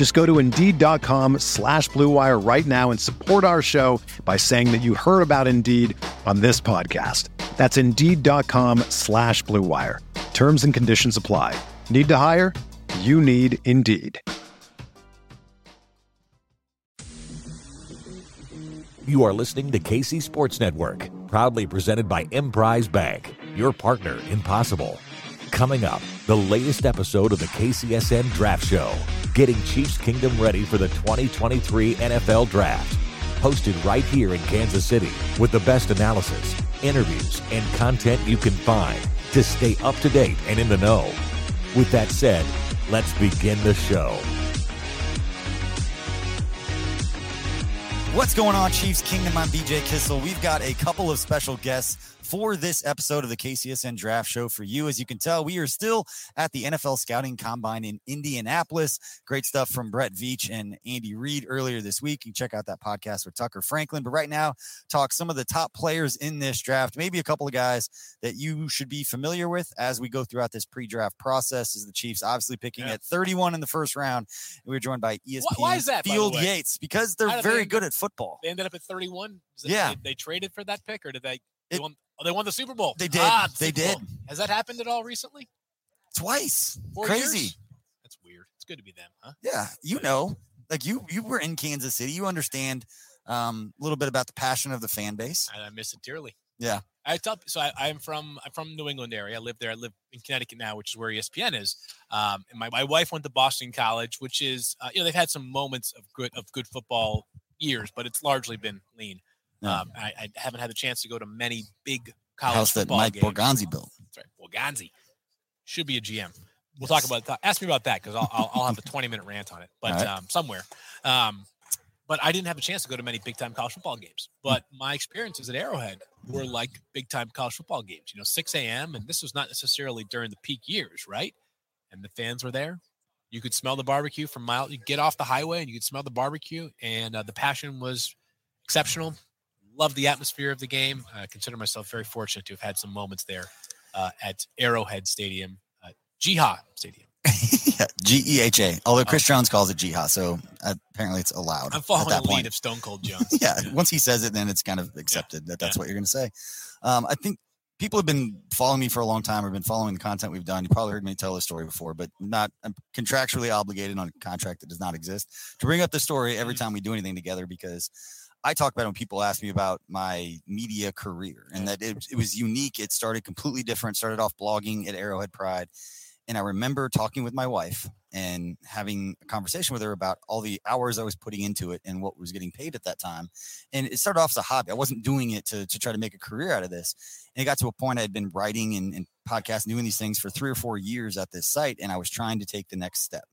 Just go to Indeed.com slash BlueWire right now and support our show by saying that you heard about Indeed on this podcast. That's Indeed.com slash BlueWire. Terms and conditions apply. Need to hire? You need Indeed. You are listening to KC Sports Network, proudly presented by Emprise Bank, your partner in possible. Coming up, the latest episode of the KCSN Draft Show, getting Chiefs Kingdom ready for the 2023 NFL Draft. Hosted right here in Kansas City with the best analysis, interviews, and content you can find to stay up to date and in the know. With that said, let's begin the show. What's going on, Chiefs Kingdom? I'm BJ Kissel. We've got a couple of special guests for this episode of the KCSN Draft Show for you. As you can tell, we are still at the NFL Scouting Combine in Indianapolis. Great stuff from Brett Veach and Andy Reid earlier this week. You can check out that podcast with Tucker Franklin. But right now, talk some of the top players in this draft, maybe a couple of guys that you should be familiar with as we go throughout this pre-draft process. Is the Chiefs obviously picking yeah. at 31 in the first round? We are joined by ESPN Why is that, Field Yates because they're very good at football. They ended up at 31. yeah, they, they, traded for that pick, or did they? They, won, oh, they won the Super Bowl. They did. Ah, the they did. Has that happened at all recently? Twice. Four Crazy. Years? That's weird. It's good to be them, huh? Yeah, you know, like you you were in Kansas City. You understand um, a little bit about the passion of the fan base. I, I miss it dearly. Yeah. I tell so I, am from I'm from New England area. I live there. I live in Connecticut now, which is where ESPN is. Um, and my, my wife went to Boston College, which is uh, you know they've had some moments of good of good football years, but it's largely been lean. Um, I, I, haven't had the chance to go to many big college house that Mike games. Borgonzi built. That's right, Borgonzi should be a GM. We'll yes. talk about that. Ask me about that because I'll, I'll, I'll, have a 20 minute rant on it, but right. um, somewhere. Um, but I didn't have a chance to go to many big time college football games. But my experiences at Arrowhead were like big time college football games. You know, 6 a.m. and this was not necessarily during the peak years, right? And the fans were there. You could smell the barbecue from miles. You get off the highway and you could smell the barbecue, and uh, the passion was exceptional love the atmosphere of the game. I consider myself very fortunate to have had some moments there uh, at Arrowhead Stadium, uh, Jihad Stadium. yeah, G E H A. Although Chris. Jones calls it Jihad, so apparently it's allowed. I'm following the lead of Stone Cold Jones. yeah, once he says it, then it's kind of accepted yeah. that that's yeah. what you're going to say. Um, I think people have been following me for a long time or been following the content we've done. You probably heard me tell this story before, but not I'm contractually obligated on a contract that does not exist to bring up the story every mm-hmm. time we do anything together because I talk about when people ask me about my media career and that it, it was unique. It started completely different. Started off blogging at Arrowhead Pride. And I remember talking with my wife and having a conversation with her about all the hours I was putting into it and what was getting paid at that time. And it started off as a hobby. I wasn't doing it to, to try to make a career out of this. And it got to a point I had been writing and, and podcasting, doing these things for three or four years at this site. And I was trying to take the next step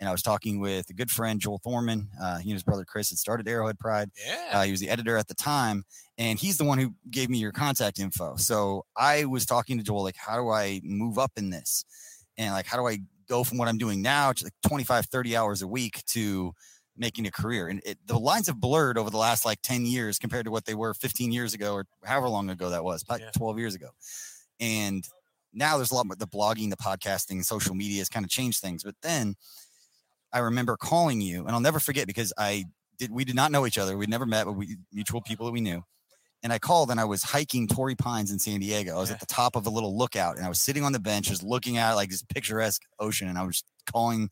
and I was talking with a good friend, Joel Thorman. Uh, he and his brother Chris had started Arrowhead Pride. Yeah. Uh, he was the editor at the time, and he's the one who gave me your contact info. So I was talking to Joel, like, how do I move up in this? And like, how do I go from what I'm doing now to like 25, 30 hours a week to making a career? And it, the lines have blurred over the last like 10 years compared to what they were 15 years ago or however long ago that was, about yeah. 12 years ago. And now there's a lot more the blogging, the podcasting, social media has kind of changed things. But then I remember calling you, and I'll never forget because I did. We did not know each other. We'd never met, but we mutual people that we knew. And I called, and I was hiking Torrey Pines in San Diego. I was at the top of a little lookout, and I was sitting on the bench, just looking at like this picturesque ocean. And I was calling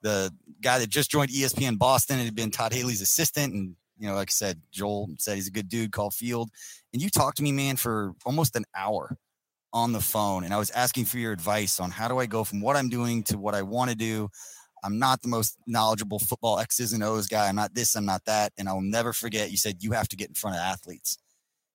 the guy that just joined ESPN Boston It had been Todd Haley's assistant, and You know, like I said, Joel said he's a good dude, call Field. And you talked to me, man, for almost an hour on the phone. And I was asking for your advice on how do I go from what I'm doing to what I want to do. I'm not the most knowledgeable football X's and O's guy. I'm not this, I'm not that. And I'll never forget you said you have to get in front of athletes.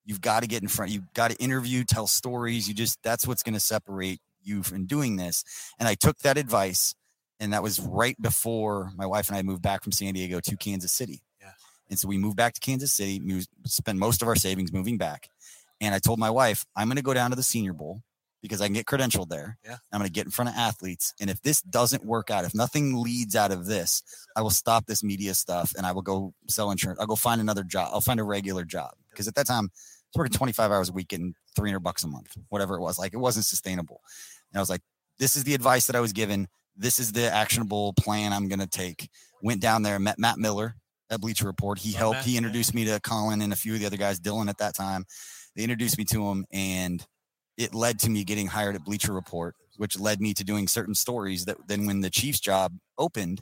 You've got to get in front. You've got to interview, tell stories. You just, that's what's going to separate you from doing this. And I took that advice. And that was right before my wife and I moved back from San Diego to Kansas City. Yeah. And so we moved back to Kansas City, we spend most of our savings moving back. And I told my wife, I'm going to go down to the Senior Bowl because I can get credentialed there. Yeah. I'm going to get in front of athletes. And if this doesn't work out, if nothing leads out of this, I will stop this media stuff and I will go sell insurance. I'll go find another job. I'll find a regular job because at that time I was working 25 hours a week and 300 bucks a month, whatever it was. Like it wasn't sustainable. And I was like, this is the advice that I was given. This is the actionable plan I'm going to take. Went down there, met Matt Miller at Bleacher Report. He Oh, helped. Matt, He introduced me to Colin and a few of the other guys, Dylan at that time. They introduced me to him, and it led to me getting hired at Bleacher Report, which led me to doing certain stories that then when the Chiefs job opened,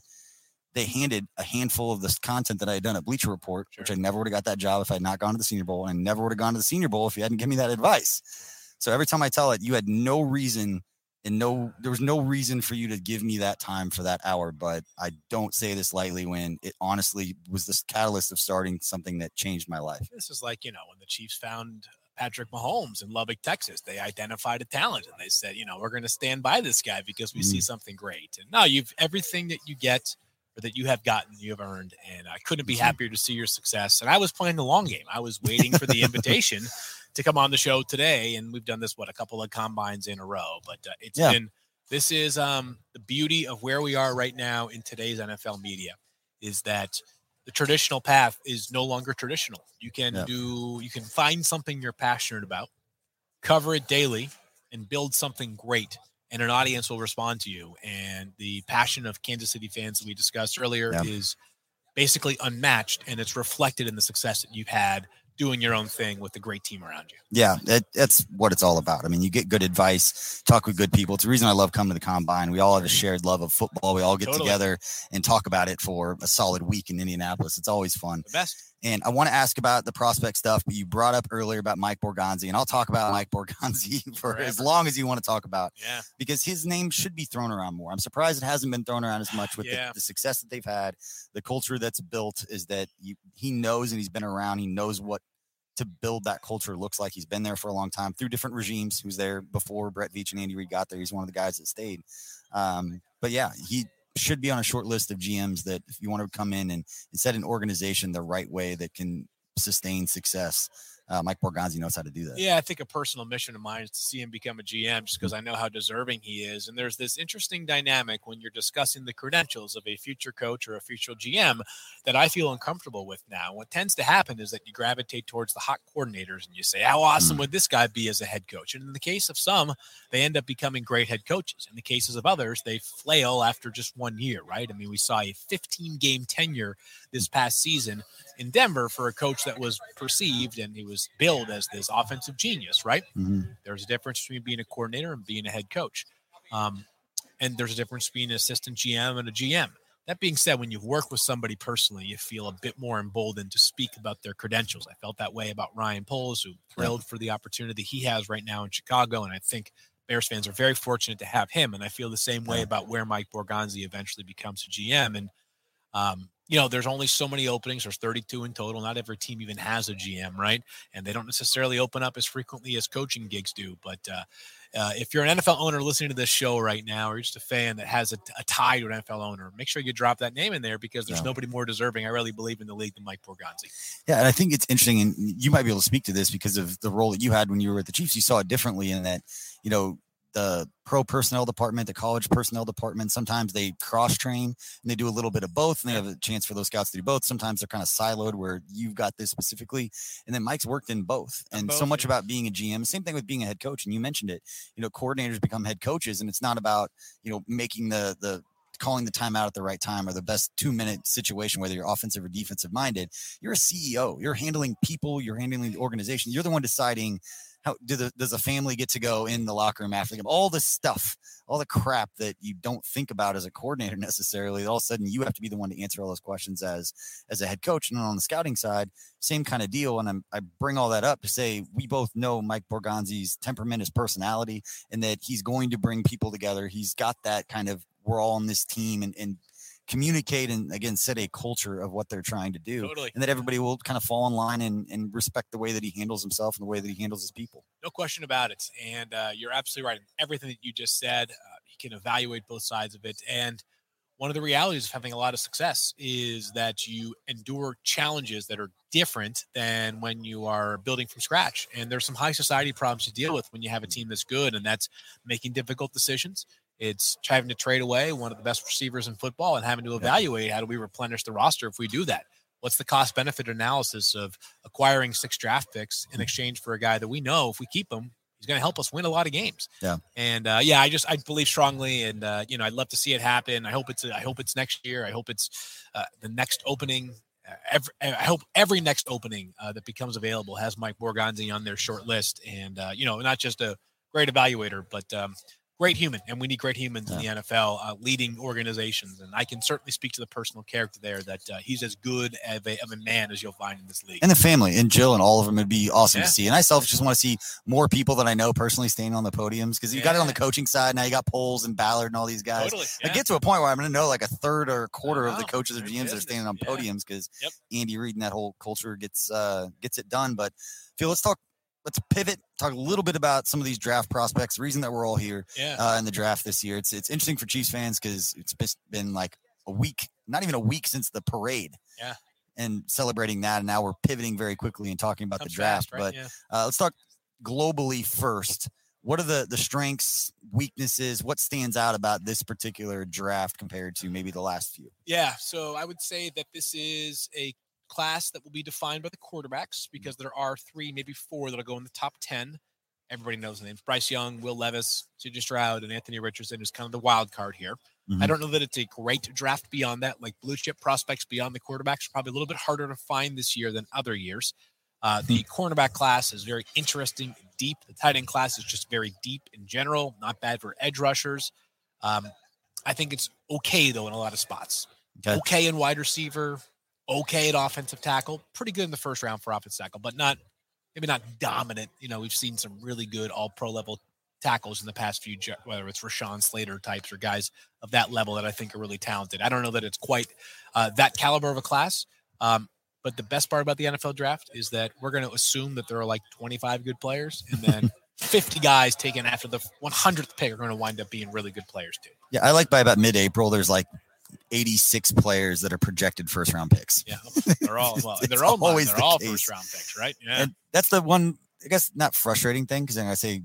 they handed a handful of this content that I had done at Bleacher Report, which I never would have got that job if I had not gone to the Senior Bowl, and never would have gone to the Senior Bowl if you hadn't given me that advice. So every time I tell it, you had no reason and no there was no reason for you to give me that time for that hour but i don't say this lightly when it honestly was this catalyst of starting something that changed my life This is like, you know, when the Chiefs found Patrick Mahomes in Lubbock, Texas, they identified a talent and they said, you know, we're going to stand by this guy because we see something great. And now you've everything that you get or that you have gotten, you have earned. And I couldn't be Mhm. happier to see your success. And I was playing the long game. I was waiting for the invitation to come on the show today. And we've done this, what, a couple of combines in a row. But uh, it's Yeah. been, this is um, the beauty of where we are right now in today's NFL media is that the traditional path is no longer traditional. You can Yeah. do you can find something you're passionate about, cover it daily, and build something great. And an audience will respond to you. And the passion of Kansas City fans that we discussed earlier Yeah. is basically unmatched, and it's reflected in the success that you've had doing your own thing with the great team around you. yeah that, that's what it's all about. I mean you get good advice talk with good people. It's the reason i love coming to the combine. We all have a shared love of football. We all get Totally. together and talk about it for a solid week in indianapolis. It's always fun. The best. And I want to ask about the prospect stuff, but you brought up earlier about Mike Borgonzi, and I'll talk about Mike Borgonzi for as long as you want to talk about Yeah. because his name should be thrown around more. I'm surprised it hasn't been thrown around as much with Yeah. the, the success that they've had. The culture that's built is that you, he knows and he's been around. He knows what to build that culture looks like. He's been there for a long time through different regimes. Who's there before Brett Veach and Andy Reid got there. He's one of the guys that stayed. Um, but yeah, he should be on a short list of GMs that if you want to come in and, and set an organization the right way that can sustain success. Uh, Mike Borgonzi knows how to do that. Yeah, I think a personal mission of mine is to see him become a GM just because I know how deserving he is. And there's this interesting dynamic when you're discussing the credentials of a future coach or a future GM that I feel uncomfortable with now. What tends to happen is that you gravitate towards the hot coordinators and you say, How awesome Mm. would this guy be as a head coach? And in the case of some, they end up becoming great head coaches. In the cases of others, they flail after just one year, right? I mean, we saw a 15 game tenure this past season in Denver for a coach that was perceived and he was billed as this offensive genius, right? Mhm. There's a difference between being a coordinator and being a head coach. Um, and there's a difference between an assistant GM and a GM. That being said, when you've worked with somebody personally, you feel a bit more emboldened to speak about their credentials. I felt that way about Ryan Poles, who thrilled for the opportunity he has right now in Chicago. And I think Bears fans are very fortunate to have him. And I feel the same way Yeah. about where Mike Borgonzi eventually becomes a GM. And um, you know, there's only so many openings. There's 32 in total. Not every team even has a GM, right? And they don't necessarily open up as frequently as coaching gigs do. But uh, uh, if you're an NFL owner listening to this show right now, or just a fan that has a, a tie to an NFL owner, make sure you drop that name in there because there's Yeah. nobody more deserving. I really believe in the league than Mike Borgonzi. Yeah, and I think it's interesting, and you might be able to speak to this because of the role that you had when you were at the Chiefs. You saw it differently in that, you know, the pro personnel department, the college personnel department, sometimes they cross train and they do a little bit of both, and they have a chance for those scouts to do both. Sometimes they're kind of siloed where you've got this specifically, and then Mike's worked in both. And so much yeah. about being a GM, same thing with being a head coach. And you mentioned it, you know, coordinators become head coaches, and it's not about you know making the the calling the timeout at the right time or the best two minute situation, whether you're offensive or defensive minded. You're a CEO. You're handling people. You're handling the organization. You're the one deciding how do the, does a family get to go in the locker room after the game? All this stuff, all the crap that you don't think about as a coordinator necessarily. All of a sudden, you have to be the one to answer all those questions as as a head coach. And on the scouting side, same kind of deal. And I'm, I bring all that up to say we both know Mike Borgonzi's temperament, his personality, and that he's going to bring people together. He's got that kind of we're all on this team and, and communicate and again set a culture of what they're trying to do Totally. and that everybody will kind of fall in line and, and respect the way that he handles himself and the way that he handles his people No question about it. And uh, you're absolutely right. in Everything that you just said, uh, you can evaluate both sides of it. And one of the realities of having a lot of success is that you endure challenges that are different than when you are building from scratch. And there's some high society problems to deal with when you have a team that's good, and that's making difficult decisions. It's having to trade away one of the best receivers in football and having to evaluate how do we replenish the roster if we do that. What's the cost benefit analysis of acquiring six draft picks in exchange for a guy that we know if we keep him, he's going to help us win a lot of games. Yeah. And uh, yeah, I just I believe strongly, and uh, you know I'd love to see it happen. I hope it's I hope it's next year. I hope it's uh, the next opening. Uh, every, I hope every next opening uh, that becomes available has Mike Borgonzi on their short list, and uh, you know not just a great evaluator, but um, great human, and we need great humans in the NFL uh, leading organizations. And I can certainly speak to the personal character there that uh, he's as good of a, of a man as you'll find in this league. and the family and Jill and all of them would be awesome Yeah. to see. And I self just want to see more people that I know personally staying on the podiums because you got it on the coaching side now. You got Poles and Ballard and all these guys. Totally. I get to a point where I'm going to know like a third or a quarter of the coaches or GMs that are standing on Yeah. podiums because Yep. Andy Reid and that whole culture gets uh, gets it done. But Phil, let's talk. Let's pivot. Talk a little bit about some of these draft prospects. The reason that we're all here yeah. uh, in the draft this year. It's it's interesting for Chiefs fans because it's been like a week, not even a week since the parade. Yeah. And celebrating that, and now we're pivoting very quickly and talking about Comes the draft. fast, right? But yeah. uh, let's talk globally first. What are the the strengths, weaknesses? What stands out about this particular draft compared to maybe the last few? Yeah, so I would say that this is a class that will be defined by the quarterbacks because there are three, maybe four that'll go in the top 10. Everybody knows the names Bryce Young, Will Levis, CJ Stroud, and Anthony Richardson is kind of the wild card here. I Mhm. don't know that it's a great draft beyond that. Like blue chip prospects beyond the quarterbacks are probably a little bit harder to find this year than other years. Uh, the cornerback class is very interesting, and deep. The tight end class is just very deep in general. Not bad for edge rushers. Um, I think it's okay though in a lot of spots. Okay. Okay in wide receiver, okay at offensive tackle, pretty good in the first round for offensive tackle, but not maybe not dominant. You know, we've seen some really good all pro level tackles in the past few, whether it's Rashawn Slater types or guys of that level that I think are really talented. I don't know that it's quite uh, that caliber of a class. Um, but the best part about the NFL draft is that we're going to assume that there are like 25 good players, and then 50 guys taken after the 100th pick are going to wind up being really good players too. Yeah, I like by about mid-April, there's like 86 players that are projected first round picks. Yeah, they're all well. They're all always They're the all case. first round picks, right? Yeah, And that's the one, I guess, not frustrating thing because I say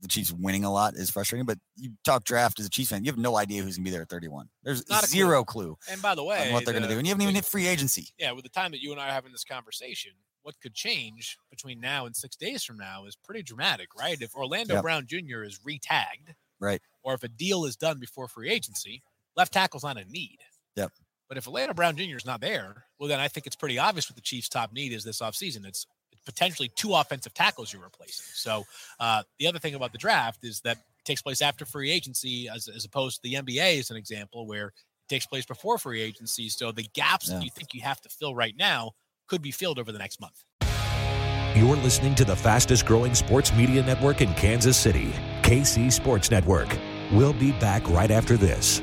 the Chiefs winning a lot is frustrating. But you talk draft as a Chiefs fan, you have no idea who's gonna be there at 31. There's Not a clue. zero clue, and by the way, what they're gonna do, and you haven't even hit free agency. yeah, with the time that you and I are having this conversation, what could change between now and six days from now is pretty dramatic, right? If Orlando Yep. Brown Jr. is retagged, Right. or if a deal is done before free agency, left tackle's not a need. Yep. But if Orlando Brown Jr. is not there, well, then I think it's pretty obvious what the Chiefs' top need is this offseason. It's potentially two offensive tackles you're replacing. So uh, the other thing about the draft is that it takes place after free agency, as, as opposed to the NBA, as an example, where it takes place before free agency. So the gaps Yeah. that you think you have to fill right now could be filled over the next month. You're listening to the fastest growing sports media network in Kansas City, KC Sports Network. We'll be back right after this.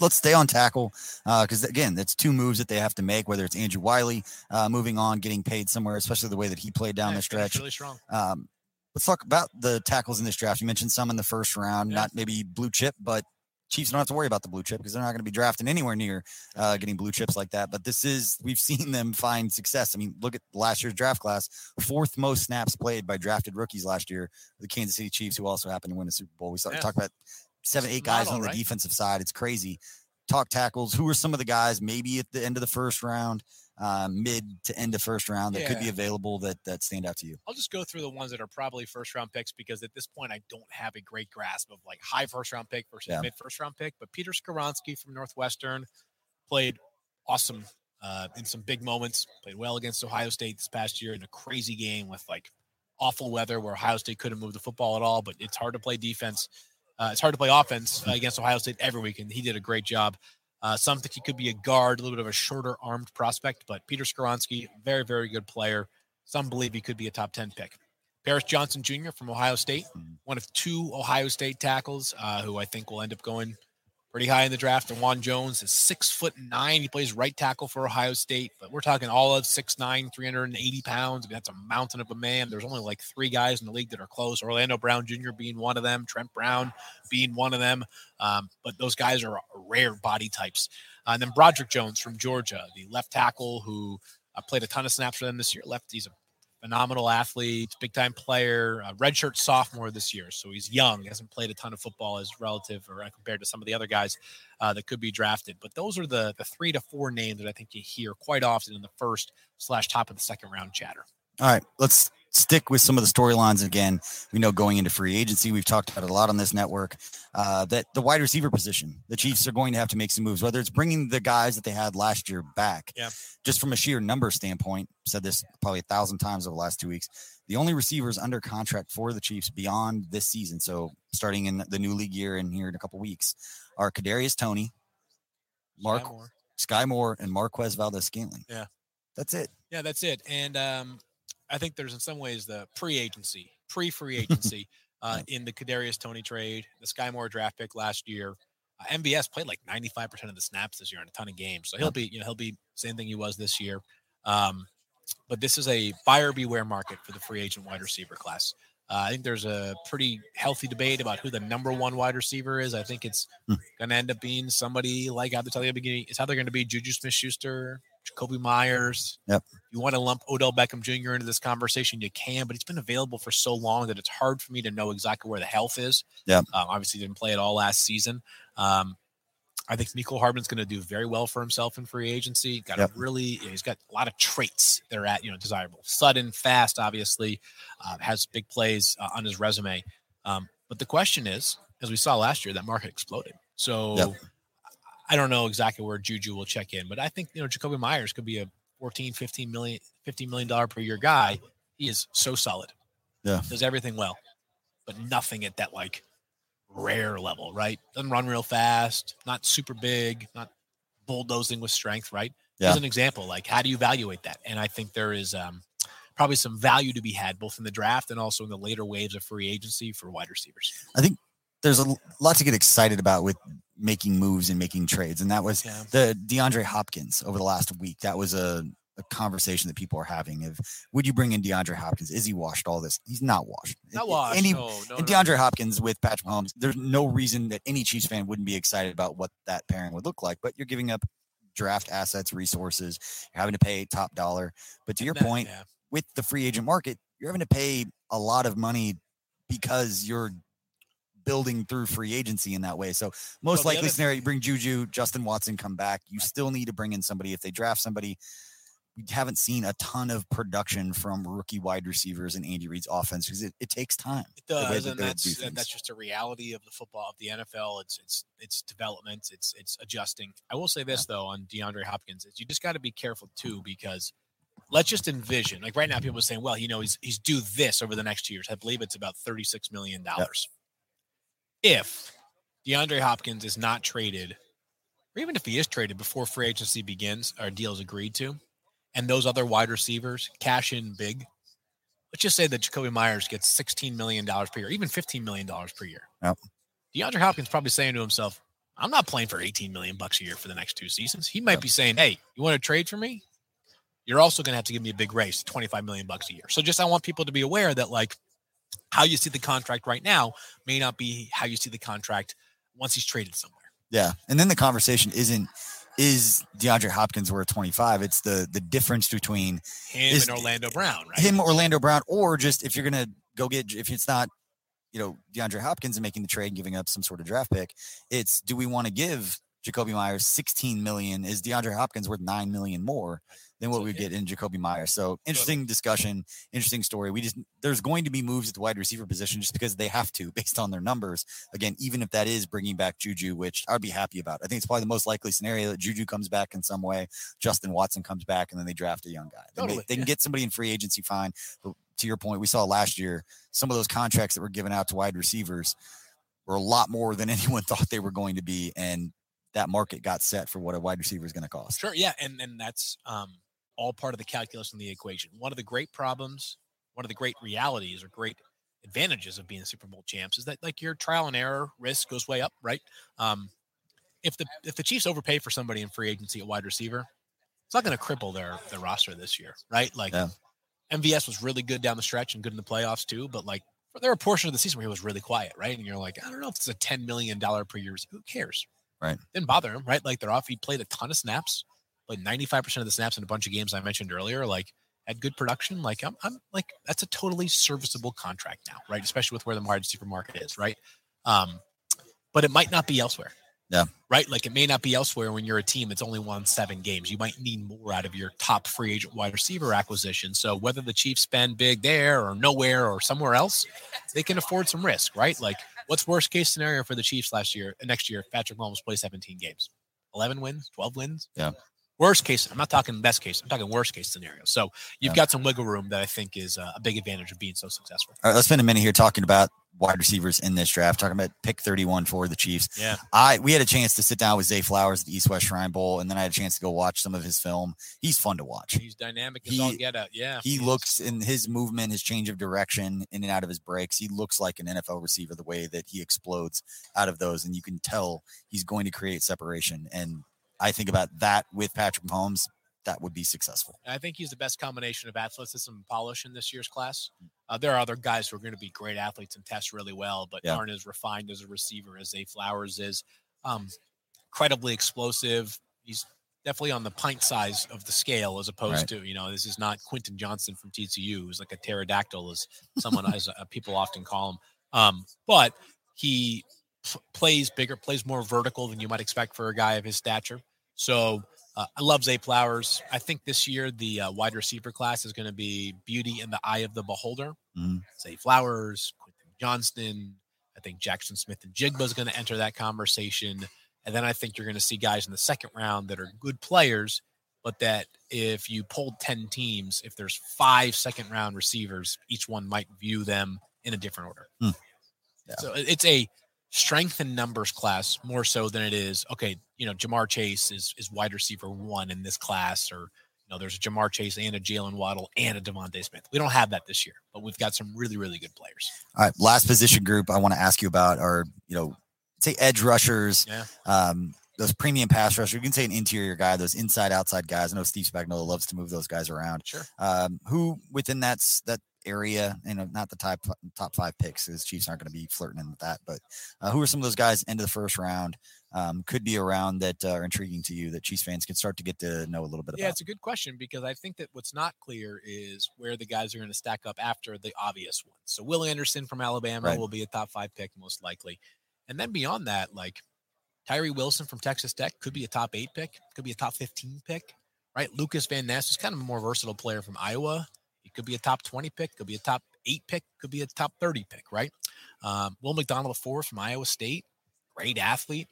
Let's stay on tackle because, uh, again, that's two moves that they have to make, whether it's Andrew Wiley uh, moving on, getting paid somewhere, especially the way that he played down Yeah, the stretch. Really strong. Um, let's talk about the tackles in this draft. You mentioned some in the first round, Yeah. not maybe blue chip, but Chiefs don't have to worry about the blue chip because they're not going to be drafting anywhere near uh, getting blue chips like that. But this is we've seen them find success. I mean, look at last year's draft class, fourth most snaps played by drafted rookies last year. The Kansas City Chiefs, who also happened to win the Super Bowl. We Yeah. talk about seven, eight guys model, on the right? defensive side. It's crazy. Talk tackles. Who are some of the guys maybe at the end of the first round, uh, mid to end of first round that could be available that that stand out to you? I'll just go through the ones that are probably first round picks because at this point I don't have a great grasp of like high first round pick versus Yeah. mid first round pick. But Peter Skoronski from Northwestern played awesome uh, in some big moments. Played well against Ohio State this past year in a crazy game with like awful weather where Ohio State couldn't move the football at all. But it's hard to play defense. Uh, it's hard to play offense uh, against Ohio State every week, and he did a great job. Uh, some think he could be a guard, a little bit of a shorter armed prospect, but Peter Skoronski, very, very good player. Some believe he could be a top 10 pick. Paris Johnson Jr. from Ohio State, Mhm. one of two Ohio State tackles uh, who I think will end up going pretty high in the draft. And Dawand Jones is six foot nine. He plays right tackle for Ohio State, but we're talking all of 6'9, 380 pounds. I mean, that's a mountain of a man. There's only like three guys in the league that are close. Orlando Brown Jr. being one of them, Trent Brown being one of them. Um, but those guys are rare body types. Uh, and then Broderick Jones from Georgia, the left tackle who uh, played a ton of snaps for them this year. Left, he's a phenomenal athlete, big time player, redshirt sophomore this year. So he's young, hasn't played a ton of football as relative or uh, compared to some of the other guys uh, that could be drafted. But those are the the three to four names that I think you hear quite often in the first slash top of the second round chatter. All right, let's stick with some of the storylines again. We know going into free agency, we've talked about it a lot on this network. Uh, that the wide receiver position, the Chiefs are going to have to make some moves, whether it's bringing the guys that they had last year back. Yeah. Just from a sheer number standpoint, said this probably a thousand times over the last two weeks. The only receivers under contract for the Chiefs beyond this season, so starting in the new league year and here in a couple weeks, are Kadarius Toney, Mark Skyy Moore. Skyy Moore, and Marquez Valdes-Scantling. Yeah. that's it. Yeah, that's it. And um, I think there's in some ways the pre-agency, pre-free agency uh, in the Kadarius Toney trade, the Skyy Moore draft pick last year. Uh, MBS played like 95% of the snaps this year in a ton of games, so he'll be, you know, he'll be same thing he was this year. Um, but this is a buyer beware market for the free agent wide receiver class. Uh, I think there's a pretty healthy debate about who the number one wide receiver is. I think it's Hmm. going to end up being somebody like I tell you at the beginning. It's how they're going to be Juju Smith Schuster, Jakobi Meyers. Yep. You want to lump Odell Beckham Jr. into this conversation, you can, but he's been available for so long that it's hard for me to know exactly where the health is. Yeah. Um, obviously, didn't play at all last season. Um, I think Mecole Hardman's going to do very well for himself in free agency. Got Yep. a really, you know, he's got a lot of traits that are at you know desirable. Sudden, fast, obviously, uh, has big plays uh, on his resume. Um, but the question is, as we saw last year, that market exploded. So Yep. I don't know exactly where Juju will check in, but I think you know Jakobi Meyers could be a 14, 15 million, 15 million dollar per year guy. He is so solid. Yeah. Does everything well, but nothing at that like rare level, right? Doesn't run real fast, not super big, not bulldozing with strength, right? Yeah. As an example, like how do you evaluate that? And I think there is um, probably some value to be had both in the draft and also in the later waves of free agency for wide receivers. I think there's a lot to get excited about with making moves and making trades. And that was Yeah. the DeAndre Hopkins over the last week. That was a, a conversation that people are having of would you bring in DeAndre Hopkins? Is he washed all this? He's not washed. Not washed. He- no, no, and no. DeAndre Hopkins with Patrick Mahomes, there's no reason that any Chiefs fan wouldn't be excited about what that pairing would look like. But you're giving up draft assets, resources, you're having to pay top dollar. But to your That- point, yeah. with the free agent market, you're having to pay a lot of money because you're building through free agency in that way. So most Well, likely other- scenario, you bring Juju, Justin Watson come back. You still need to bring in somebody if they draft somebody. we haven't seen a ton of production from rookie wide receivers in Andy Reid's offense because it, it takes time. It does, and that's and that's just a reality of the football of the NFL. It's it's it's development. It's it's adjusting. I will say this yeah. though on DeAndre Hopkins is you just got to be careful too because let's just envision like right now people are saying, well, you know, he's he's due this over the next two years. I believe it's about thirty six million dollars. If DeAndre Hopkins is not traded, or even if he is traded before free agency begins or deals agreed to, and those other wide receivers cash in big, let's just say that Jakobi Meyers gets $16 million per year, even $15 million per year. Yep. DeAndre Hopkins probably saying to himself, I'm not playing for 18 million bucks a year for the next two seasons. He might yep. be saying, Hey, you want to trade for me? You're also going to have to give me a big raise, 25 million bucks a year. So just I want people to be aware that like how you see the contract right now may not be how you see the contract once he's traded somewhere. Yeah. And then the conversation isn't is DeAndre Hopkins worth 25. It's the the difference between him is, and Orlando Brown, right? Him, Orlando Brown, or just if you're gonna go get if it's not, you know, DeAndre Hopkins and making the trade and giving up some sort of draft pick, it's do we want to give Jakobi Meyers 16 million? Is DeAndre Hopkins worth nine million more? than what we get in Jakobi Meyer. So interesting discussion, interesting story. We just there's going to be moves at the wide receiver position just because they have to based on their numbers. Again, even if that is bringing back Juju, which I'd be happy about. I think it's probably the most likely scenario that Juju comes back in some way, Justin Watson comes back, and then they draft a young guy. They, totally. may, they can get somebody in free agency, fine. But to your point, we saw last year some of those contracts that were given out to wide receivers were a lot more than anyone thought they were going to be, and that market got set for what a wide receiver is going to cost. Sure, yeah, and and that's um all part of the calculus in the equation. One of the great problems, one of the great realities or great advantages of being a Super Bowl champs is that like your trial and error risk goes way up, right? Um, if the if the Chiefs overpay for somebody in free agency at wide receiver, it's not going to cripple their their roster this year, right? Like yeah. MVS was really good down the stretch and good in the playoffs too, but like there were portions of the season where he was really quiet, right? And you're like, I don't know if it's a ten million dollar per year. Who cares? Right. Didn't bother him, right? Like they're off. He played a ton of snaps like 95% of the snaps in a bunch of games I mentioned earlier, like had good production. Like I'm, I'm like, that's a totally serviceable contract now, right? Especially with where the wide receiver market is, right? Um, but it might not be elsewhere. Yeah. Right. Like it may not be elsewhere when you're a team that's only won seven games. You might need more out of your top free agent wide receiver acquisition. So whether the Chiefs spend big there or nowhere or somewhere else, they can afford some risk, right? Like what's worst case scenario for the Chiefs last year, next year, Patrick Mahomes plays 17 games, 11 wins, 12 wins. Yeah. Worst case, I'm not talking best case. I'm talking worst case scenario. So you've yeah. got some wiggle room that I think is uh, a big advantage of being so successful. All right, let's spend a minute here talking about wide receivers in this draft. Talking about pick 31 for the Chiefs. Yeah, I we had a chance to sit down with Zay Flowers at the East West Shrine Bowl, and then I had a chance to go watch some of his film. He's fun to watch. He's dynamic as he, all get out. Yeah, he looks in his movement, his change of direction in and out of his breaks. He looks like an NFL receiver the way that he explodes out of those, and you can tell he's going to create separation. And I think about that with Patrick Mahomes that would be successful. I think he's the best combination of athleticism and polish in this year's class. Uh, there are other guys who are going to be great athletes and test really well, but yeah. aren't as refined as a receiver as Zay Flowers is. Um, incredibly explosive. He's definitely on the pint size of the scale as opposed right. to, you know, this is not Quentin Johnston from TCU, who's like a pterodactyl, as someone as uh, people often call him. Um, but he p- plays bigger, plays more vertical than you might expect for a guy of his stature. So uh, I love Zay Flowers. I think this year the uh, wide receiver class is going to be beauty in the eye of the beholder. Mm. Zay Flowers, Quentin Johnston. I think Jackson Smith-Njigba is going to enter that conversation. And then I think you're going to see guys in the second round that are good players, but that if you pulled 10 teams, if there's five second round receivers, each one might view them in a different order. Mm. Yeah. So it's a strength and numbers class more so than it is okay you know ja'marr chase is is wide receiver one in this class or you know there's a ja'marr chase and a jaylen waddle and a devonta smith we don't have that this year but we've got some really really good players all right last position group i want to ask you about are you know say edge rushers yeah. um those premium pass rushers. You can say an interior guy, those inside outside guys. I know Steve Spagnuolo loves to move those guys around. Sure. Um, who within that that area, you know, not the top top five picks, because Chiefs aren't going to be flirting in with that. But uh, who are some of those guys into the first round? Um, could be around that uh, are intriguing to you that Chiefs fans can start to get to know a little bit yeah, about. it's a good question because I think that what's not clear is where the guys are going to stack up after the obvious ones. So Will Anderson from Alabama right. will be a top five pick most likely, and then beyond that, like Tyree Wilson from Texas Tech could be a top eight pick, could be a top fifteen pick. right? Lucas Van Ness is kind of a more versatile player from Iowa. He could be a top 20 pick, could be a top eight pick, could be a top 30 pick, right? Um, Will McDonald, four from Iowa State, great athlete,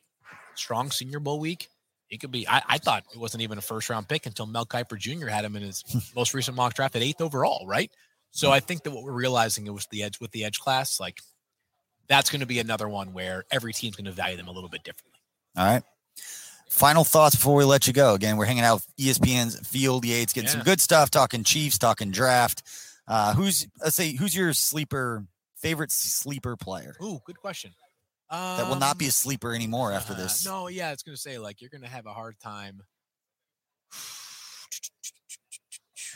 strong Senior Bowl week. He could be. I, I, thought it wasn't even a first round pick until Mel Kiper Jr. had him in his most recent mock draft at eighth overall, right? So I think that what we're realizing it was the edge with the edge class, like that's going to be another one where every team's going to value them a little bit differently. All right. Final thoughts before we let you go. Again, we're hanging out with ESPN's Field Yates, getting yeah. some good stuff, talking Chiefs, talking draft. Uh, who's let's say who's your sleeper favorite sleeper player? Ooh, good question. Um, that will not be a um, sleeper anymore after uh, this. No, yeah, it's going to say like you're going to have a hard time.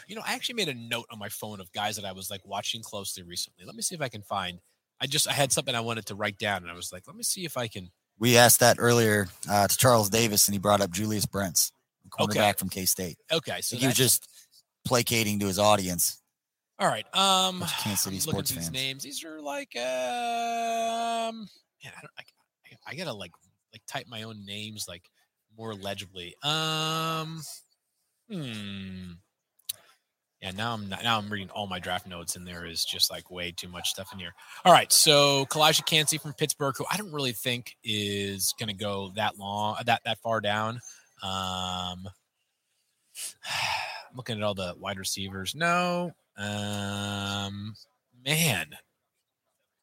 You know, I actually made a note on my phone of guys that I was like watching closely recently. Let me see if I can find. I just I had something I wanted to write down, and I was like, let me see if I can. We asked that earlier uh, to Charles Davis, and he brought up Julius Brents, quarterback okay. from K State. Okay, so he was just placating to his audience. All right. Um, Kansas City sports these fans. names. These are like, um, man, I don't. I, I gotta like like type my own names like more legibly. Um, hmm. Yeah, now I'm not, now I'm reading all my draft notes, and there is just like way too much stuff in here. All right, so Calijah Kancey from Pittsburgh, who I don't really think is going to go that long, that that far down. Um, I'm looking at all the wide receivers. No, um, man,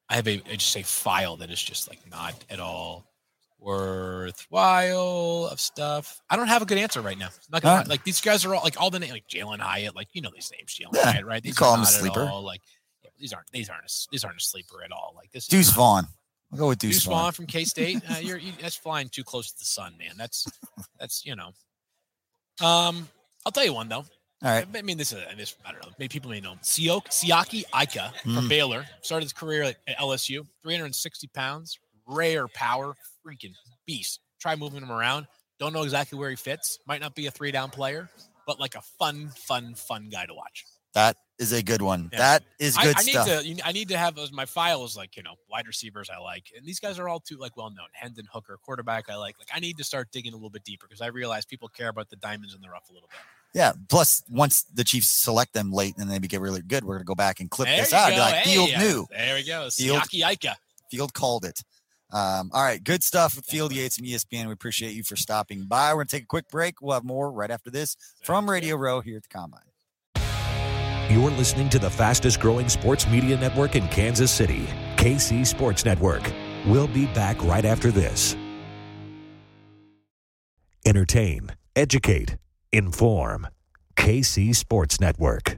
I have a I just a file that is just like not at all worthwhile of stuff. I don't have a good answer right now. Not gonna, like these guys are all like all the names like Jalin Hyatt, like you know these names, Jalin yeah, Hyatt, right? These call him a sleeper. All, like yeah, these aren't these aren't a, these aren't a sleeper at all. Like this Deuce Vaughn. I'll go with Deuce, Deuce Vaughn. Vaughn from K State. Uh, you're you, that's flying too close to the sun, man. That's that's you know. Um, I'll tell you one though. All right. I mean, this is this. I don't know. Maybe people may know him. Siok, Siaki Ika mm. from Baylor started his career at, at LSU. 360 pounds, rare power, freaking beast. Try moving him around. Don't know exactly where he fits. Might not be a three down player, but like a fun, fun, fun guy to watch. That is a good one. Yeah. That is good I, I stuff. Need to, I need to have my files like you know wide receivers I like, and these guys are all too like well known. Hendon Hooker, quarterback I like. Like I need to start digging a little bit deeper because I realize people care about the diamonds in the rough a little bit. Yeah. Plus, once the Chiefs select them late and they get really good, we're gonna go back and clip there this out. Like, hey, Field new. There we go. Field. Field called it. Um, all right, good stuff with Field Yates and ESPN. We appreciate you for stopping by. We're gonna take a quick break. We'll have more right after this from Radio Row here at the Combine. You're listening to the fastest growing sports media network in Kansas City, KC Sports Network. We'll be back right after this. Entertain, educate, inform. KC Sports Network.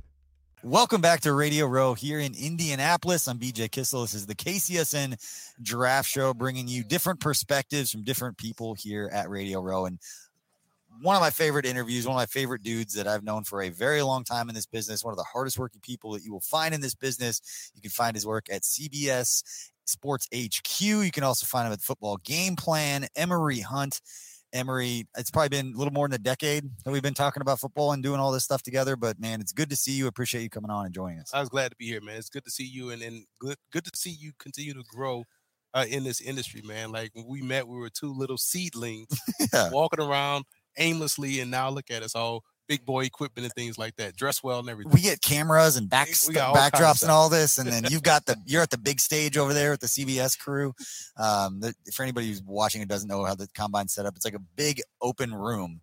Welcome back to Radio Row here in Indianapolis. I'm BJ Kissel. This is the KCSN Draft Show, bringing you different perspectives from different people here at Radio Row. And one of my favorite interviews, one of my favorite dudes that I've known for a very long time in this business, one of the hardest working people that you will find in this business. You can find his work at CBS Sports HQ. You can also find him at Football Game Plan, Emory Hunt. Emory, it's probably been a little more than a decade that we've been talking about football and doing all this stuff together. But man, it's good to see you. Appreciate you coming on and joining us. I was glad to be here, man. It's good to see you and, and good good to see you continue to grow uh, in this industry, man. Like when we met, we were two little seedlings yeah. walking around aimlessly, and now look at us all big boy equipment and things like that. Dress well and everything. We get cameras and back st- backdrops and all this, and then you've got the you're at the big stage over there with the CBS crew. Um, the, for anybody who's watching and doesn't know how the combine's set up, it's like a big open room,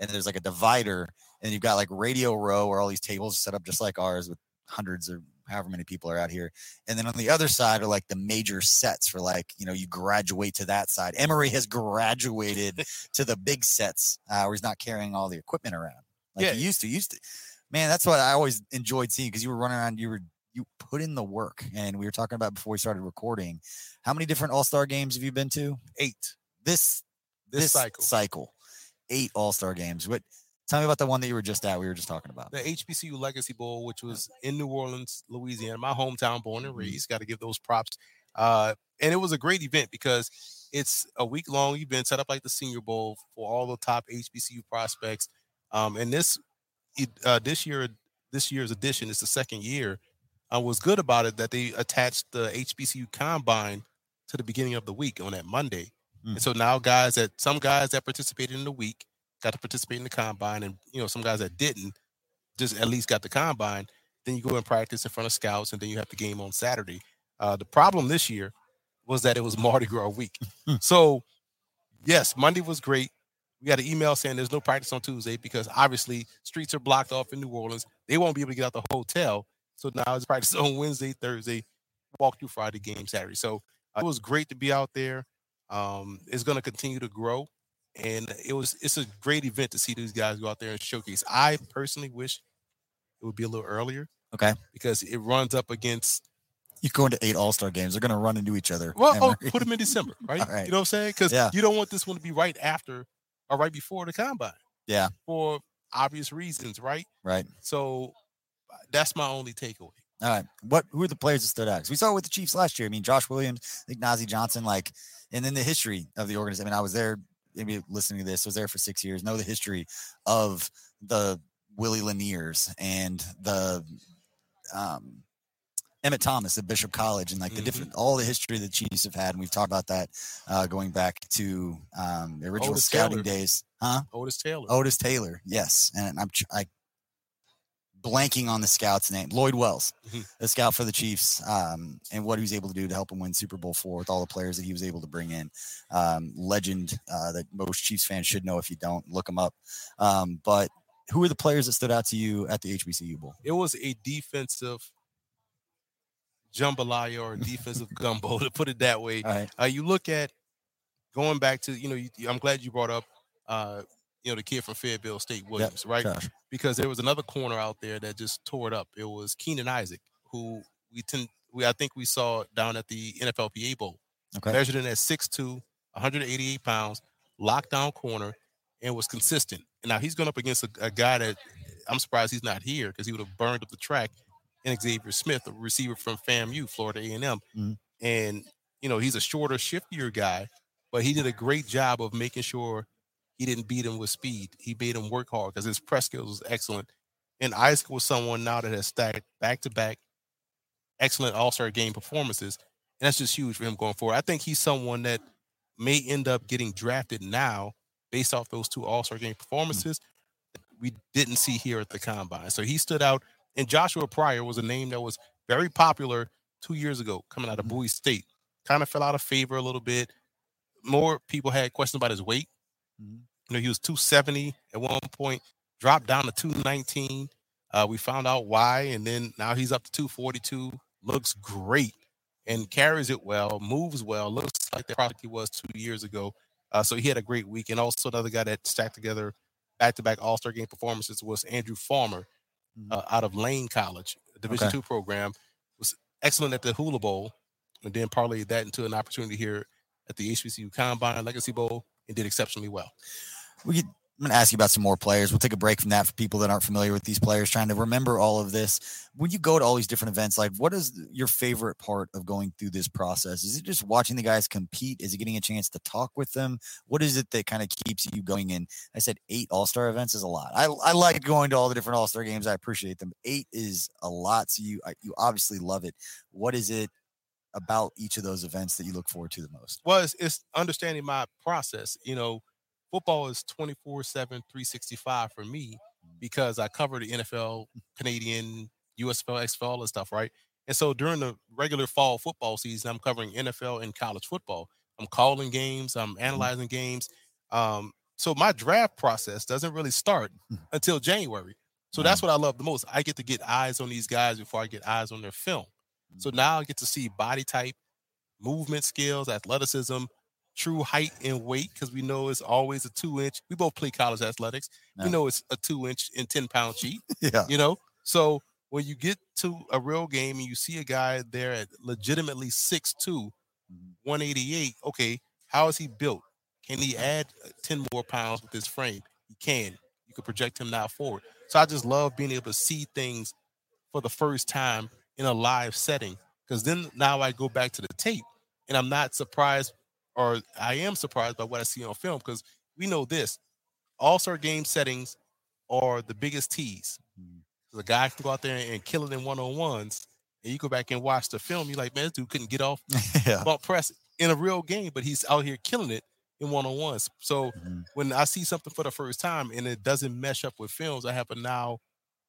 and there's like a divider, and you've got like radio row where all these tables are set up just like ours with hundreds or however many people are out here. And then on the other side are like the major sets for like, you know, you graduate to that side. Emory has graduated to the big sets uh, where he's not carrying all the equipment around like yeah. he used to. Used to, man, that's what I always enjoyed seeing because you were running around, you were you put in the work, and we were talking about before we started recording. How many different All Star games have you been to? Eight. This this, this cycle cycle, eight All Star games. What? Tell me about the one that you were just at. We were just talking about the HBCU Legacy Bowl, which was in New Orleans, Louisiana, my hometown, born and mm-hmm. raised. Got to give those props. Uh, and it was a great event because it's a week long event set up like the Senior Bowl for all the top HBCU prospects. Um, and this uh, this year, this year's edition is the second year. Uh, was good about it that they attached the HBCU combine to the beginning of the week on that Monday. Mm. And so now guys that some guys that participated in the week got to participate in the combine, and you know some guys that didn't just at least got the combine. Then you go and practice in front of scouts, and then you have the game on Saturday. Uh, the problem this year was that it was Mardi Gras week. Hmm. so, yes, Monday was great. We got an email saying there's no practice on Tuesday because obviously streets are blocked off in New Orleans. They won't be able to get out the hotel. So now it's practice on Wednesday, Thursday, walk through Friday game Saturday. So uh, it was great to be out there. Um, it's going to continue to grow, and it was it's a great event to see these guys go out there and showcase. I personally wish it would be a little earlier Okay. because it runs up against you're going to eight All Star games, they're going to run into each other. well, oh, put them in December, right? Right. You know what I'm saying? Because Yeah. you don't want this one to be right after or right before the combine. Yeah. For obvious reasons, right? right. So uh, that's my only takeaway. All right. What who are the players that stood out? we saw it with the Chiefs last year. I mean, Josh Williams, I think Nazeeh Johnson, like, and then the history of the organization. I mean, I was there, maybe listening to this, I was there for six years, know the history of the Willie Laniers and the um Emmitt Thomas at Bishop College and like the Mhm. different all the history the Chiefs have had. And we've talked about that uh going back to um the original Otis scouting Taylor. days. Huh? Otis Taylor. Otis Taylor, yes, and I'm I blanking on the scout's name. Lloyd Wells, Mhm. the scout for the Chiefs, um, and what he was able to do to help him win Super Bowl four with all the players that he was able to bring in. Um, legend uh, that most Chiefs fans should know. If you don't, look him up. Um, but who were the players that stood out to you at the HBCU Bowl? It was a defensive jambalaya or defensive gumbo, to put it that way. Right, Uh, you look at going back to, you know, you, I'm glad you brought up, uh, you know, the kid from Fayetteville State, Williams, right? Josh. because there was another corner out there that just tore it up. It was Keenan Isaac, who we tend we I think we saw down at the NFLPA Bowl. Okay, Measured in at 6'2, 188 pounds, lockdown corner, and was consistent. And now he's going up against a, a guy that I'm surprised he's not here because he would have burned up the track. And Xavier Smith, a receiver from FAMU, Florida A&M, Mhm. and you know he's a shorter, shiftier guy, but he did a great job of making sure he didn't beat him with speed. He made him work hard because his press skills was excellent. And Isaac was someone now that has stacked back to back excellent All Star game performances, and that's just huge for him going forward. I think he's someone that may end up getting drafted now based off those two All Star game performances that we didn't see here at the combine. So he stood out. And Joshua Pryor was a name that was very popular two years ago coming out of Bowie State. Kind of fell out of favor a little bit. More people had questions about his weight. Mhm. You know, he was 270 at one point, dropped down to 219. Uh, we found out why, and then now he's up to 242. Looks great and carries it well, moves well, looks like the product he was two years ago. Uh, so he had a great week. And also another guy that stacked together back-to-back All-Star game performances was Andrew Farmer. Uh, out of Lane College, a Division Okay. two program. Was excellent at the Hula Bowl, and then parlayed that into an opportunity here at the HBCU Combine Legacy Bowl, and did exceptionally well. we I'm going to ask you about some more players. We'll take a break from that for people that aren't familiar with these players, trying to remember all of this. When you go to all these different events, like what is your favorite part of going through this process? Is it just watching the guys compete? Is it getting a chance to talk with them? What is it that kind of keeps you going? And I said eight All Star events is a lot. I, I like going to all the different All Star games. I appreciate them. Eight is a lot. So you you obviously love it. What is it about each of those events that you look forward to the most? Well, it's, it's understanding my process. You know, football is 24 7, 365 for me because I cover the NFL, Canadian, USFL, XFL, all this stuff, right? And so during the regular fall football season, I'm covering NFL and college football. I'm calling games, I'm mm-hmm. analyzing games. Um, so my draft process doesn't really start hmm. until January. So that's what I love the most. I get to get eyes on these guys before I get eyes on their film. So mm-hmm. now I get to see body type, movement skills, athleticism, true height and weight, because we know it's always a two inch. We both play college athletics. Yeah. We know it's a two inch and 10 pound cheat, Yeah. you know? So when you get to a real game and you see a guy there at legitimately 6'2, Mhm. 188, okay, how is he built? Can he add uh, 10 more pounds with his frame? He can. You can project him now forward. So I just love being able to see things for the first time in a live setting because then now I go back to the tape and I'm not surprised or I am surprised by what I see on film because we know this all star game settings are the biggest tease. Mhm. The guy can go out there and kill it in one on ones, and you go back and watch the film. You're like, man, this dude couldn't get off yeah. bump press in a real game, but he's out here killing it. in one on ones. So Mhm. when I see something for the first time and it doesn't mesh up with films, I have a now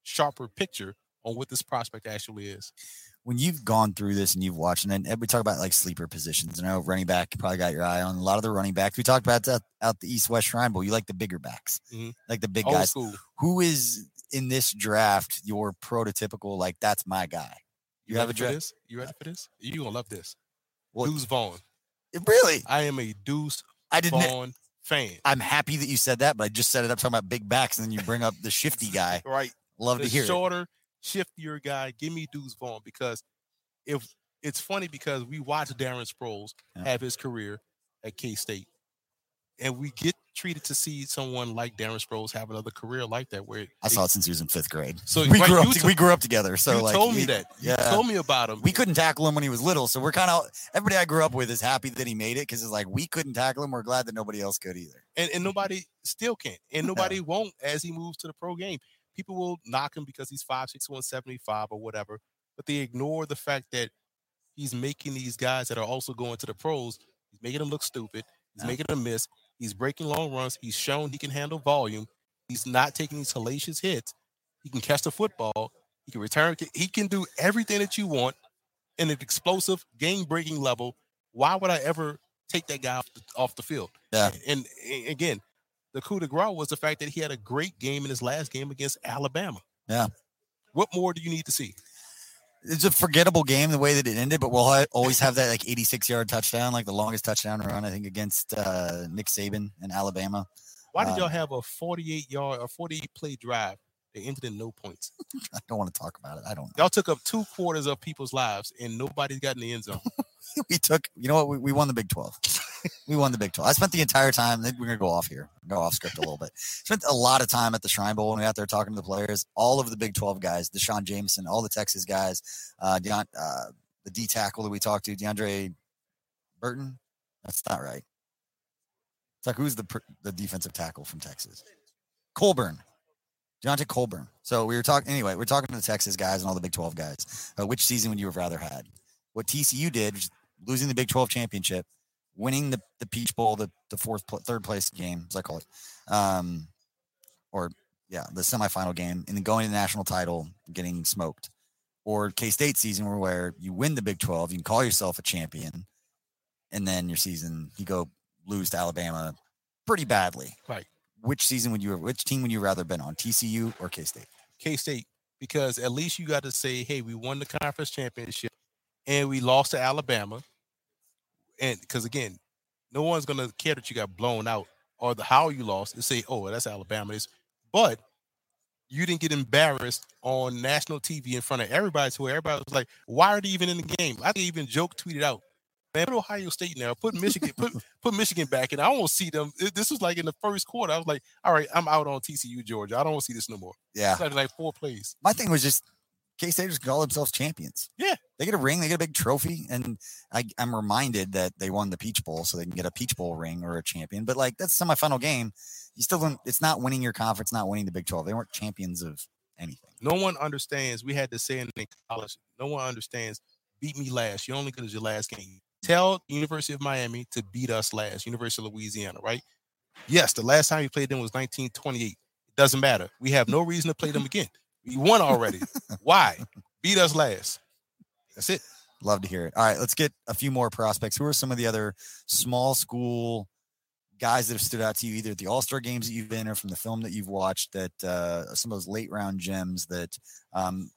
sharper picture on what this prospect actually is. When you've gone through this and you've watched, and then we talk about like sleeper positions. And I know running back, you probably got your eye on a lot of the running backs. We talked about that out the East West Shrine Bowl. You like the bigger backs, Mhm. like the big Old guys. school. Who is in this draft your prototypical? Like that's my guy. You, have a draft? You ready for this? You gonna love this. Well, Deuce Vaughn. really? I am a Deuce I didn't. Vaughn fan. I'm happy that you said that, but I just set it up talking about big backs, and then you bring up the shifty guy. Right. Love the to hear it. Shiftier guy. Give me Deuce Vaughn because if it's funny because we watch Darren Sproles Yeah. have his career at K State, and we get treated to see someone like Darren Sproles have another career like that. Where I it- saw it since he was in fifth grade. So we right, grew up. you to- we grew up together. So you like, told me he- that. You Yeah. told me about him. we couldn't tackle him when he was little. So we're kind of everybody I grew up with is happy that he made it because it's like we couldn't tackle him. We're glad that nobody else could either. and, and nobody still can't, and nobody won't as he moves to the pro game. People will knock him because he's five, six, one, seventy-five or whatever, but they ignore the fact that he's making these guys that are also going to the pros. He's making them look stupid. He's making them miss. He's breaking long runs. He's shown he can handle volume. He's not taking these hellacious hits. He can catch the football. He can return. He can do everything that you want in an explosive, game-breaking level. Why would I ever take that guy off the, off the field? Yeah. And, and again, the coup de grace was the fact that he had a great game in his last game against Alabama. Yeah. What more do you need to see? It's a forgettable game the way that it ended, but we'll always have that like 86 yard touchdown, like the longest touchdown run I think against uh, Nick Saban in Alabama. Why did Um, y'all have a 48 yard or 48 play drive that ended in no points? I don't want to talk about it. I don't know. Y'all took up two quarters of people's lives and nobody's got in the end zone. we took, you know what? We, we won the Big 12. we won the Big 12. I spent the entire time, we're going to go off here, go off script a little bit. Spent a lot of time at the Shrine Bowl when we out there talking to the players, all of the Big 12 guys, Deshaun Jameson, all the Texas guys, uh, uh, the D tackle that we talked to, DeAndre Burton. That's not right. It's like, who's the, the defensive tackle from Texas? Colburn. Deontay Colburn. So we were talking, anyway, we're talking to the Texas guys and all the Big 12 guys. Uh, which season would you have rather had? What TCU did, losing the Big 12 championship, winning the, the Peach Bowl, the, the fourth, pl- third place game, as I call it, um, or yeah, the semifinal game, and then going to the national title, getting smoked. Or K State season where, where you win the Big 12, you can call yourself a champion, and then your season, you go lose to Alabama pretty badly. Right. Which season would you, which team would you rather been on, TCU or K State? K State, because at least you got to say, hey, we won the conference championship and we lost to Alabama. And because again, no one's gonna care that you got blown out or the how you lost and say, oh, that's Alabama. But you didn't get embarrassed on national TV in front of everybody to where everybody was like, why are they even in the game? I think even joke tweeted out, man, put Ohio State now, put Michigan, put put Michigan back, and I don't see them. This was like in the first quarter. I was like, all right, I'm out on TCU Georgia. I don't want to see this no more. Yeah. Like, like four plays. my thing was just K State just call themselves champions. Yeah. They get a ring, they get a big trophy. And I, I'm reminded that they won the Peach Bowl, so they can get a Peach Bowl ring or a champion. But like that's a semifinal game. You still don't it's not winning your conference, not winning the Big 12. They weren't champions of anything. No one understands. We had to say in college. No one understands. Beat me last. You're only good as your last game. Tell University of Miami to beat us last. University of Louisiana, right? Yes, the last time we played them was 1928. It doesn't matter. We have no reason to play them again. We won already. Why? Beat us last. That's it. Love to hear it. All right, let's get a few more prospects. Who are some of the other small school guys that have stood out to you, either at the All Star games that you've been or from the film that you've watched? That uh, some of those late round gems that um,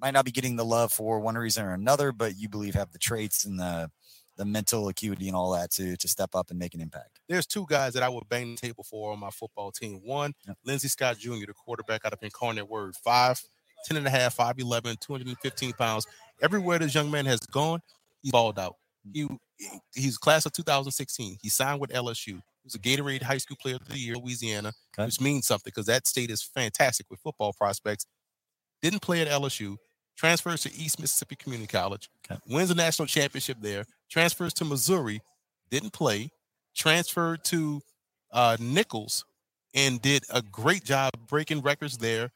might not be getting the love for one reason or another, but you believe have the traits and the the mental acuity and all that to to step up and make an impact. There's two guys that I would bang the table for on my football team. One, Yep. Lindsey Scott Jr., the quarterback out of Incarnate Word, 5, 10 and a half, 5'11, 215 pounds. Everywhere this young man has gone, he balled out. Mm. He he's class of 2016. He signed with LSU. He was a Gatorade High School Player of the Year, Louisiana, Okay. which means something because that state is fantastic with football prospects. Didn't play at LSU. Transfers to East Mississippi Community College. Okay. Wins a national championship there. Transfers to Missouri. Didn't play. Transferred to uh, Nicholls and did a great job breaking records there.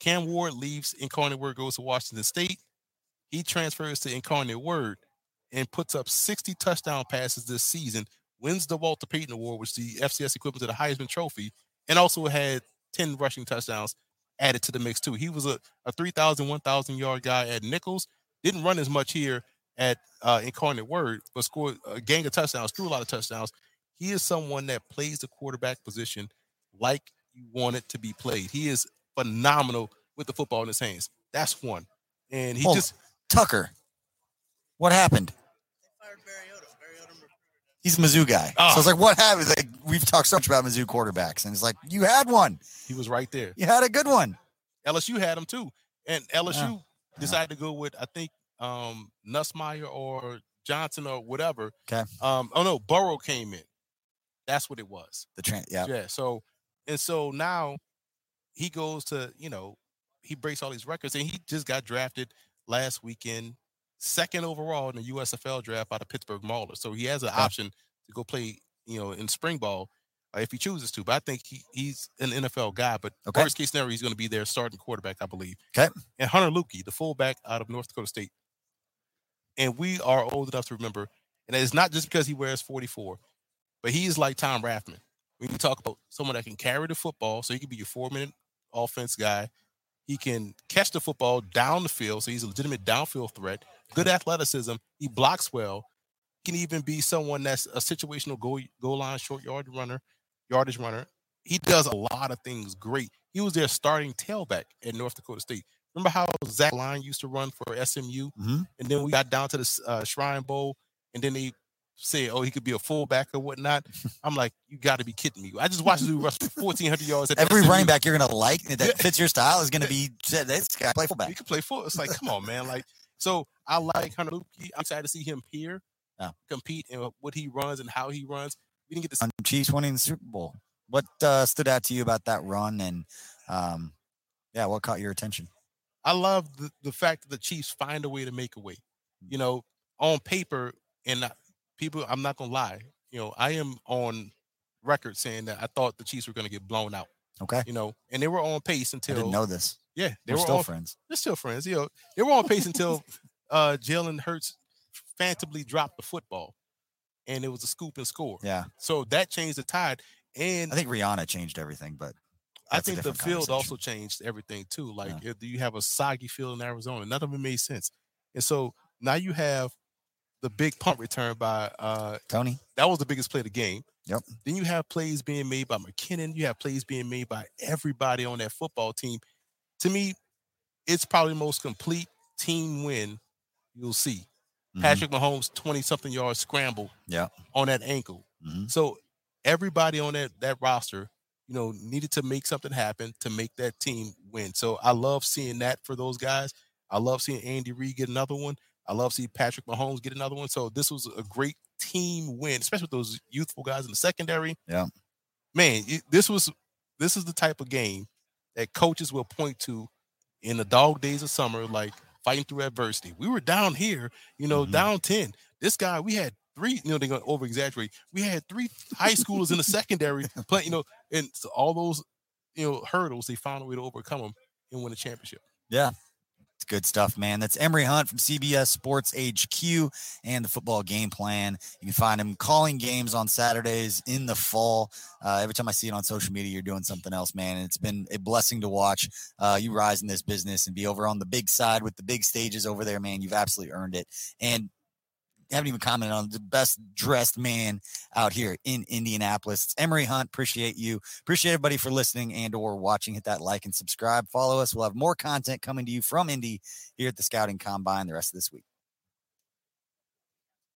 Cam Ward leaves Incarnate Word, goes to Washington State. He transfers to Incarnate Word and puts up 60 touchdown passes this season wins the Walter Payton Award, which the FCS equivalent to the Heisman Trophy, and also had 10 rushing touchdowns added to the mix too. He was a, a 3,000, 1,000 yard guy at Nicholls. Didn't run as much here at uh, Incarnate Word, but scored a gang of touchdowns, threw a lot of touchdowns. He is someone that plays the quarterback position like you want it to be played. He is phenomenal with the football in his hands. That's one. And he Hold just Tucker. What happened? He's a Mizzou guy. Oh. So it's like, what happened? Like, we've talked so much about Mizzou quarterbacks, and it's like, you had one. he was right there. You had a good one. LSU had him too. And LSU Yeah. decided to go with I think um Nussmeier or Johnson or whatever. Okay. Um oh no, Burrow came in. That's what it was. The train. Yeah. Yeah. So and so now he goes to, you know, he breaks all these records and he just got drafted last weekend, second overall in the USFL draft by the Pittsburgh Maulers. So he has an Okay. option to go play, you know, in spring ball uh, if he chooses to. But I think he, he's an NFL guy. But Okay. worst case scenario, he's going to be their starting quarterback, I believe. Okay. And Hunter Luepke, the fullback out of North Dakota State. And we are old enough to remember, and it's not just because he wears 44, but he is like Tom Rathman. When you talk about someone that can carry the football, so he can be your four minute offense guy. He can catch the football down the field, so he's a legitimate downfield threat. Good athleticism. He blocks well. Can even be someone that's a situational goal goal line short yard runner, yardage runner. He does a lot of things great. He was their starting tailback at North Dakota State. Remember how Zach Line used to run for SMU, Mhm. and then we got down to the uh, Shrine Bowl, and then they say, "Oh, he could be a fullback or whatnot." I'm like, "You got to be kidding me!" I just watched him rush 1,400 yards. At Every running back you're gonna like that fits your style is gonna be this guy play fullback. He could play full. It's like, come on, man. Like, so I like Hunter Luepke. I'm excited to see him here Yeah. compete and what he runs and how he runs. We didn't get to see Chiefs winning the Super Bowl. What uh, stood out to you about that run, and um, yeah, what caught your attention? I love the, the fact that the Chiefs find a way to make a way. You know, on paper, and people, I'm not gonna lie. You know, I am on record saying that I thought the Chiefs were gonna get blown out. Okay, You know, and they were on pace I until didn't know this. yeah, they We're were still on, friends. they're still friends. You know, they were on pace until uh Jalen Hurts phantomly dropped the football, and it was a scoop and score. Yeah, So that changed the tide. And I think Rihanna changed everything, but I think the field also changed everything too. Like if you have a soggy field in Arizona, none of it made sense. And so now you have the big punt return by uh Toney. that was the biggest play of the game. Yep. Then you have plays being made by McKinnon. You have plays being made by everybody on that football team. To me, it's probably the most complete team win you'll see. Mhm, Patrick Mahomes, 20 something yard scramble Yeah. on that ankle. mhm. So everybody on that that roster, you know, needed to make something happen to make that team win. So I love seeing that for those guys. I love seeing Andy Reid get another one. I love see Patrick Mahomes get another one. So this was a great team win, especially with those youthful guys in the secondary. Yeah. Man, it- this was this is the type of game that coaches will point to in the dog days of summer, like fighting through adversity. We were down here, you know, Mhm. down 10. This guy, we had three, you know, they're gonna over exaggerate. We had three high schoolers in the secondary playing, you know, and so all those, you know, hurdles, they found a way to overcome them and win a championship. It's good stuff, man. That's Emory Hunt from CBS Sports HQ and the football game plan. You can find him calling games on Saturdays in the fall. Uh, every time I see it on social media, you're doing something else, man. And it's been a blessing to watch uh, you rise in this business and be over on the big side with the big stages over there, man. You've absolutely earned it. And haven't even commented on the best dressed man out here in Indianapolis. It's Emory Hunt. Appreciate you. Appreciate everybody for listening and or watching. Hit that like and subscribe. Follow us. We'll have more content coming to you from Indy here at the Scouting Combine the rest of this week.